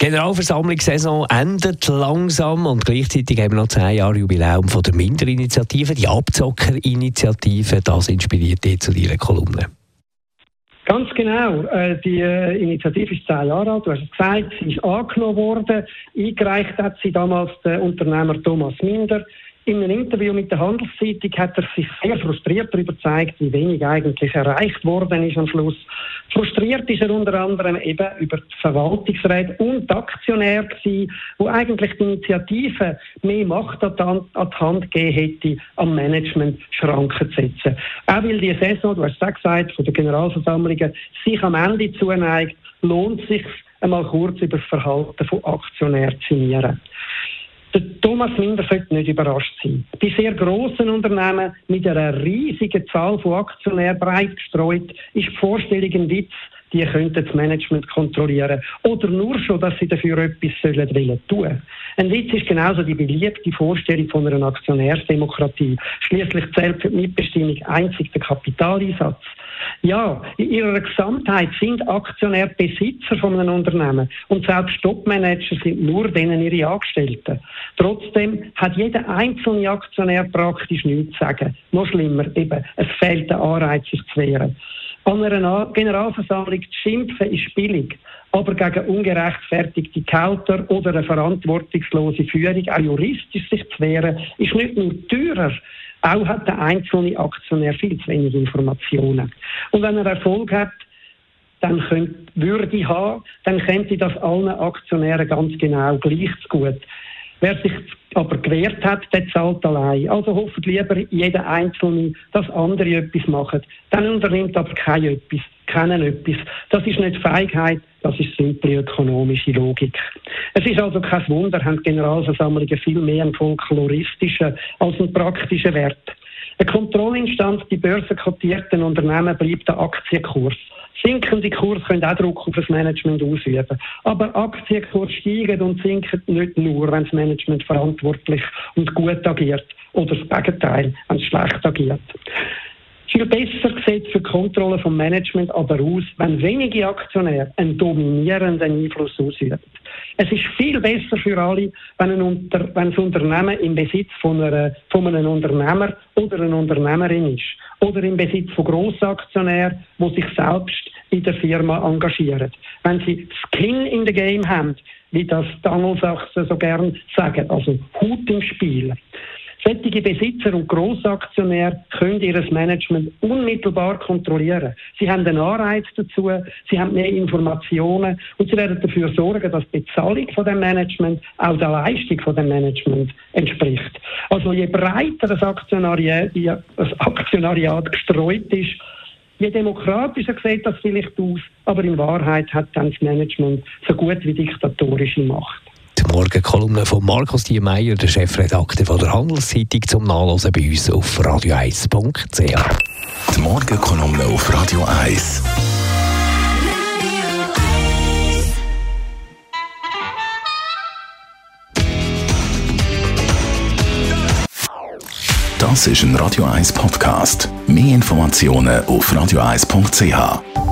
Generalversammlungssaison endet langsam und gleichzeitig haben wir noch zehn Jahre Jubiläum von der Minderinitiative, die Abzockerinitiative. Das inspiriert dich zu deiner Kolumne. Ganz genau. Äh, die äh, Initiative ist zehn Jahre alt. Du hast es gesagt, sie ist angenommen worden. Eingereicht hat sie damals der Unternehmer Thomas Minder. In einem Interview mit der Handelszeitung hat er sich sehr frustriert darüber gezeigt, wie wenig eigentlich erreicht worden ist am Schluss. Frustriert ist er unter anderem eben über die Verwaltungsräte und die Aktionäre gewesen, wo eigentlich die Initiative mehr Macht an die Hand, gegeben hätte, am Management Schranken zu setzen. Auch weil die Saison, du hast es gesagt, von den Generalversammlungen sich am Ende zuneigt, lohnt es sich einmal kurz über das Verhalten von Aktionären zu sinnieren. Der Thomas Minder sollte nicht überrascht sein. Bei sehr grossen Unternehmen mit einer riesigen Zahl von Aktionären breit gestreut ist die Vorstellung ein Witz, die könnten das Management kontrollieren. Oder nur schon, dass sie dafür etwas sollen wollen tun. Ein Witz ist genauso die beliebte Vorstellung von einer Aktionärsdemokratie. Schließlich zählt für die Mitbestimmung einzig der Kapitaleinsatz. Ja, in ihrer Gesamtheit sind Aktionäre Besitzer von einem Unternehmen und selbst Topmanager sind nur denen ihre Angestellten. Trotzdem hat jeder einzelne Aktionär praktisch nichts zu sagen. Noch schlimmer, eben, es fehlt der Anreiz, sich zu wehren. An einer Generalversammlung zu schimpfen ist billig, aber gegen ungerechtfertigte Kauter oder eine verantwortungslose Führung, auch juristisch sich zu wehren, ist nicht nur teurer, auch hat der einzelne Aktionär viel zu wenig Informationen. Und wenn er Erfolg hat, dann könnte Würde haben, dann könnte das allen Aktionären ganz genau gleich gut. Wer sich aber gewehrt hat, der zahlt allein. Also hofft lieber jeder Einzelne, dass andere etwas machen. Dann unternimmt aber kein etwas, keinen etwas. Das ist nicht Feigheit, das ist simple ökonomische Logik. Es ist also kein Wunder, haben Generalversammlungen viel mehr einen folkloristischen als einen praktischen Wert. Eine Kontrollinstanz, die börsenkotierten Unternehmen bleibt der Aktienkurs. Sinkende Kurs können auch Druck auf das Management ausüben. Aber Aktienkurs steigen und sinken nicht nur, wenn das Management verantwortlich und gut agiert oder das Gegenteil, wenn es schlecht agiert. Viel besser sieht für die Kontrolle vom Management aber aus, wenn wenige Aktionäre einen dominierenden Einfluss ausüben. Es ist viel besser für alle, wenn, Unter wenn das Unternehmen im Besitz von, einer, von einem Unternehmer oder einer Unternehmerin ist. Oder im Besitz von Grossaktionären, die sich selbst in der Firma engagieren. Wenn sie Skin in the Game haben, wie das Daniel Sachsen so gern sagen, also Hut im Spiel. Sättige Besitzer und Grossaktionäre können ihr Management unmittelbar kontrollieren. Sie haben einen Anreiz dazu, sie haben mehr Informationen und sie werden dafür sorgen, dass die Bezahlung von dem Management auch der Leistung von dem Management entspricht. Also je breiter das Aktionariat gestreut ist, je demokratischer sieht das vielleicht aus, aber in Wahrheit hat dann das Management so gut wie diktatorische Macht. Die Morgenkolumne von Markus Diemeyer, der Chefredakteur von der Handelszeitung, zum Nachlesen bei uns auf radio1.ch. Die Morgenkolumne auf Radio 1. Das ist ein Radio 1 Podcast. Mehr Informationen auf radio1.ch.